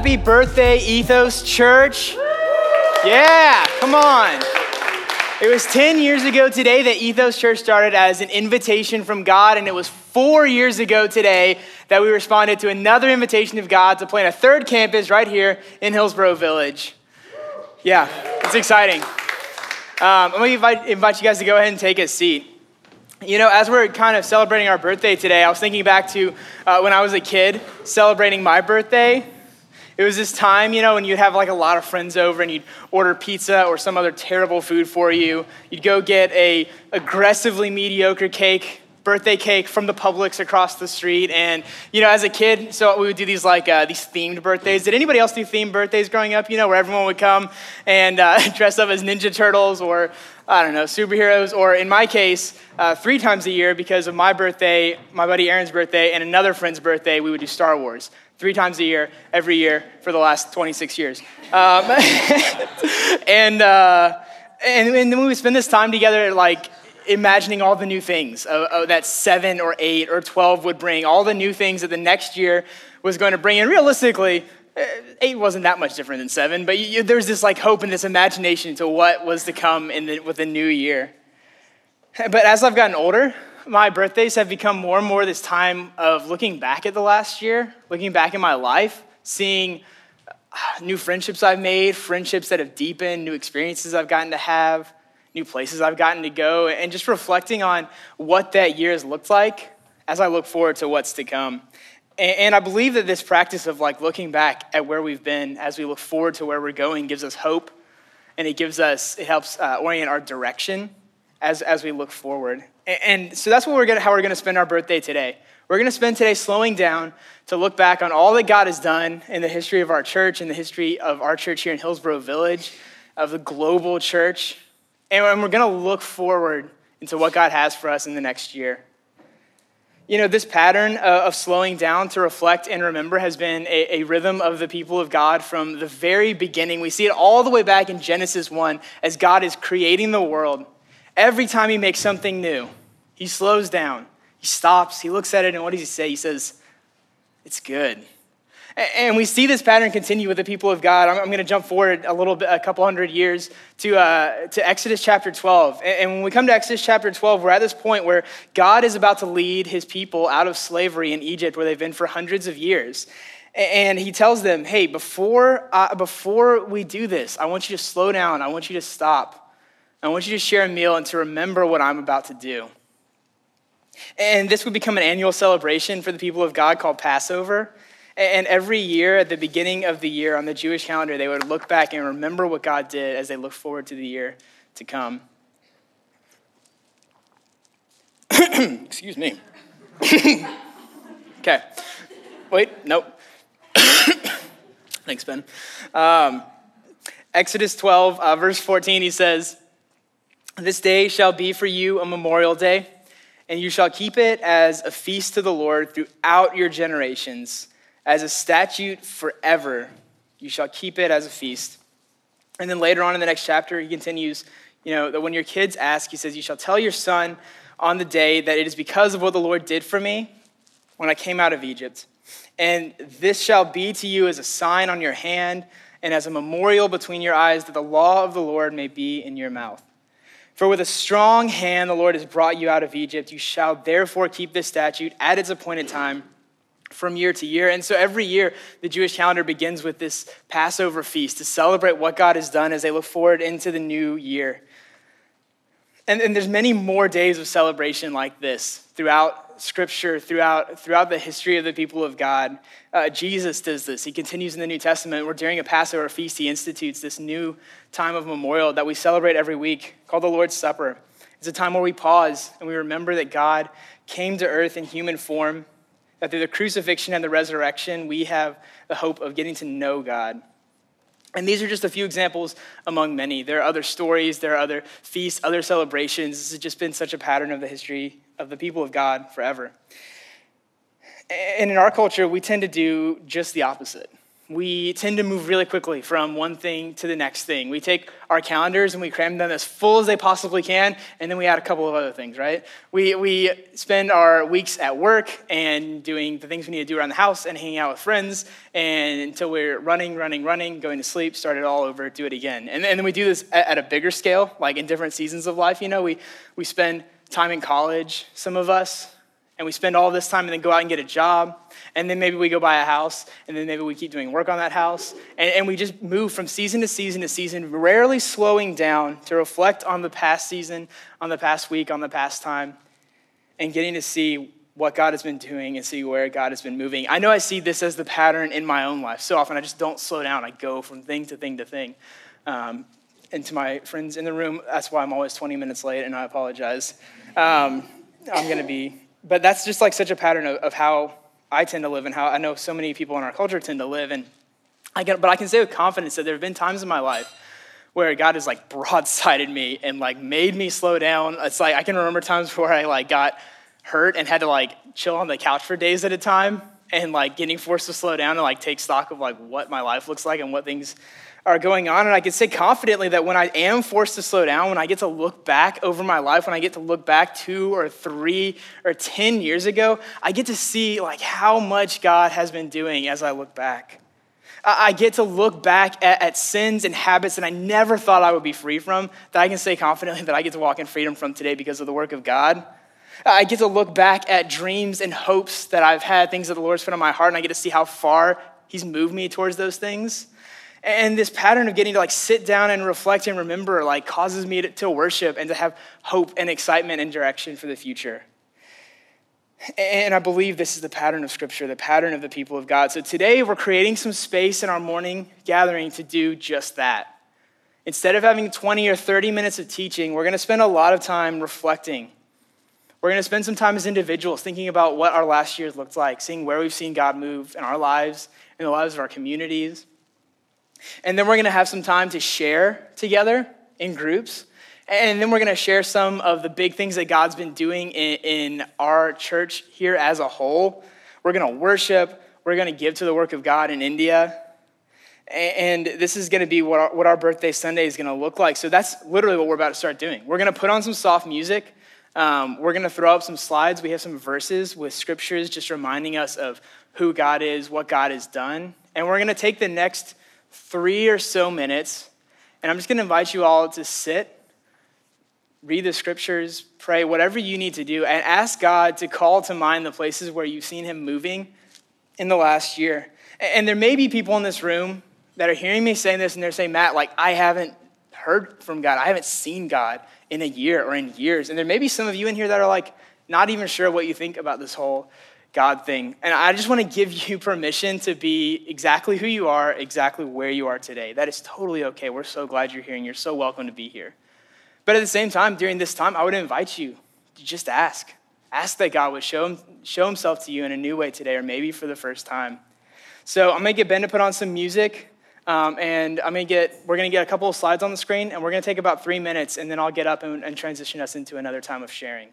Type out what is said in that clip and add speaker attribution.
Speaker 1: Happy birthday, Ethos Church. Yeah, come on. It was 10 years ago today that Ethos Church started as an invitation from God, and it was four years ago today that we responded to another invitation of God to plant a third campus right here in Hillsboro Village. Yeah, it's exciting. Um, I'm gonna invite, invite you guys to go ahead and take a seat. You know, as we're kind of celebrating our birthday today, I was thinking back to uh, when I was a kid celebrating my birthday. It was this time, you know, when you'd have like a lot of friends over and you'd order pizza or some other terrible food for you. You'd go get a aggressively mediocre cake, birthday cake from the Publix across the street. And, you know, as a kid, so we would do these like uh, these themed birthdays. Did anybody else do themed birthdays growing up, you know, where everyone would come and uh, dress up as Ninja Turtles or, I don't know, superheroes? Or in my case, uh, three times a year because of my birthday, my buddy Aaron's birthday, and another friend's birthday, we would do Star Wars three times a year, every year for the last 26 years. Um, and, uh, and, and then we would spend this time together, like imagining all the new things uh, uh, that seven or eight or 12 would bring, all the new things that the next year was going to bring. And realistically, uh, eight wasn't that much different than seven, but you, there was this like hope and this imagination to what was to come in the, with the new year. But as I've gotten older, my birthdays have become more and more this time of looking back at the last year, looking back in my life, seeing new friendships I've made, friendships that have deepened, new experiences I've gotten to have, new places I've gotten to go, and just reflecting on what that year has looked like as I look forward to what's to come. And, I believe that this practice of like looking back at where we've been as we look forward to where we're going gives us hope, and it gives us, it helps uh, orient our direction as, as we look forward. And so that's what we're gonna, how we're going to spend our birthday today. We're going to spend today slowing down to look back on all that God has done in the history of our church, in the history of our church here in Hillsboro Village, of the global church. And we're going to look forward into what God has for us in the next year. You know, this pattern uh, of slowing down to reflect and remember has been a, a, rhythm of the people of God from the very beginning. We see it all the way back in Genesis 1 as God is creating the world. Every time he makes something new, he slows down, he stops, he looks at it, and what does he say? He says, It's good. And we see this pattern continue with the people of God. I'm going to jump forward a little bit, a couple hundred years to, uh, to Exodus chapter 12. And when we come to Exodus chapter 12, we're at this point where God is about to lead his people out of slavery in Egypt, where they've been for hundreds of years. And he tells them, hey, before, uh, before we do this, I want you to slow down. I want you to stop. I want you to share a meal and to remember what I'm about to do. And this would become an annual celebration for the people of God called Passover. And every year, at the beginning of the year on the Jewish calendar, they would look back and remember what God did as they look forward to the year to come. Excuse me. okay. Wait, nope. Thanks, Ben. Um, Exodus 12, uh, verse 14, he says, This day shall be for you a memorial day and you shall keep it as a feast to the Lord throughout your generations, as a statute forever. You shall keep it as a feast. And then later on in the next chapter, he continues, you know, that when your kids ask, he says, You shall tell your son on the day that it is because of what the Lord did for me when I came out of Egypt. And this shall be to you as a sign on your hand and as a memorial between your eyes, that the law of the Lord may be in your mouth. For with a strong hand the Lord has brought you out of Egypt. You shall therefore keep this statute at its appointed time from year to year. And so every year, the Jewish calendar begins with this Passover feast to celebrate what God has done as they look forward into the new year. And, and there's many more days of celebration like this throughout scripture throughout, throughout the history of the people of God. Uh, Jesus does this. He continues in the New Testament where during a Passover feast, he institutes this new time of memorial that we celebrate every week called the Lord's Supper. It's a time where we pause and we remember that God came to earth in human form, that through the crucifixion and the resurrection, we have the hope of getting to know God. And these are just a few examples among many. There are other stories, there are other feasts, other celebrations. This has just been such a pattern of the history of the people of God forever. And in our culture, we tend to do just the opposite. We tend to move really quickly from one thing to the next thing. We take our calendars and we cram them as full as they possibly can, and then we add a couple of other things, right? We, we spend our weeks at work and doing the things we need to do around the house and hanging out with friends, and until we're running, running, running, going to sleep, start it all over, do it again. And, and then we do this at, at a bigger scale, like in different seasons of life. You know, we, we spend time in college, some of us, and we spend all this time and then go out and get a job and then maybe we go buy a house and then maybe we keep doing work on that house. And, and we just move from season to season to season rarely slowing down to reflect on the past season on the past week on the past time and getting to see what god has been doing and see where god has been moving. I know i see this as the pattern in my own life so often. I just don't slow down. I go from thing to thing to thing. Um, and to my friends in the room that's why i'm always 20 minutes late and i apologize. Um, i'm going to be but that's just like such a pattern of, of how I tend to live and how I know so many people in our culture tend to live. And I get, but I can say with confidence that there have been times in my life where God has like broadsided me and like made me slow down. It's like I can remember times where I like got hurt and had to like chill on the couch for days at a time and like getting forced to slow down and like take stock of like what my life looks like and what things are going on. And I can say confidently that when I am forced to slow down, when I get to look back over my life, when I get to look back two or three or 10 years ago, I get to see like how much God has been doing as I look back. I get to look back at, at, sins and habits that I never thought I would be free from, that I can say confidently that I get to walk in freedom from today because of the work of God. I get to look back at dreams and hopes that I've had, things that the Lord's put on my heart, and I get to see how far He's moved me towards those things. And this pattern of getting to like sit down and reflect and remember like causes me to, to worship and to have hope and excitement and direction for the future. And I believe this is the pattern of Scripture, the pattern of the people of God. So today we're creating some space in our morning gathering to do just that. Instead of having 20 or 30 minutes of teaching, we're going to spend a lot of time reflecting. We're going to spend some time as individuals thinking about what our last years looked like, seeing where we've seen God move in our lives, in the lives of our communities. And then we're going to have some time to share together in groups. And then we're going to share some of the big things that God's been doing in, in our church here as a whole. We're going to worship. We're going to give to the work of God in India. And this is going to be what our, what our birthday Sunday is going to look like. So that's literally what we're about to start doing. We're going to put on some soft music. Um, we're going to throw up some slides. We have some verses with scriptures just reminding us of who God is, what God has done. And we're going to take the next three or so minutes, and I'm just going to invite you all to sit, read the scriptures, pray, whatever you need to do, and ask God to call to mind the places where you've seen Him moving in the last year. And there may be people in this room that are hearing me saying this, and they're saying, Matt, like, I haven't heard from God. I haven't seen God in a year or in years. And there may be some of you in here that are like, not even sure what you think about this whole God thing. And I just want to give you permission to be exactly who you are, exactly where you are today. That is totally okay. We're so glad you're here and you're so welcome to be here. But at the same time, during this time, I would invite you to just ask. Ask that God would show, him, show himself to you in a new way today, or maybe for the first time. So I'm going to get Ben to put on some music. Um, and I'm gonna get, we're gonna get a couple of slides on the screen, and we're gonna take about three minutes, and then I'll get up and, and transition us into another time of sharing.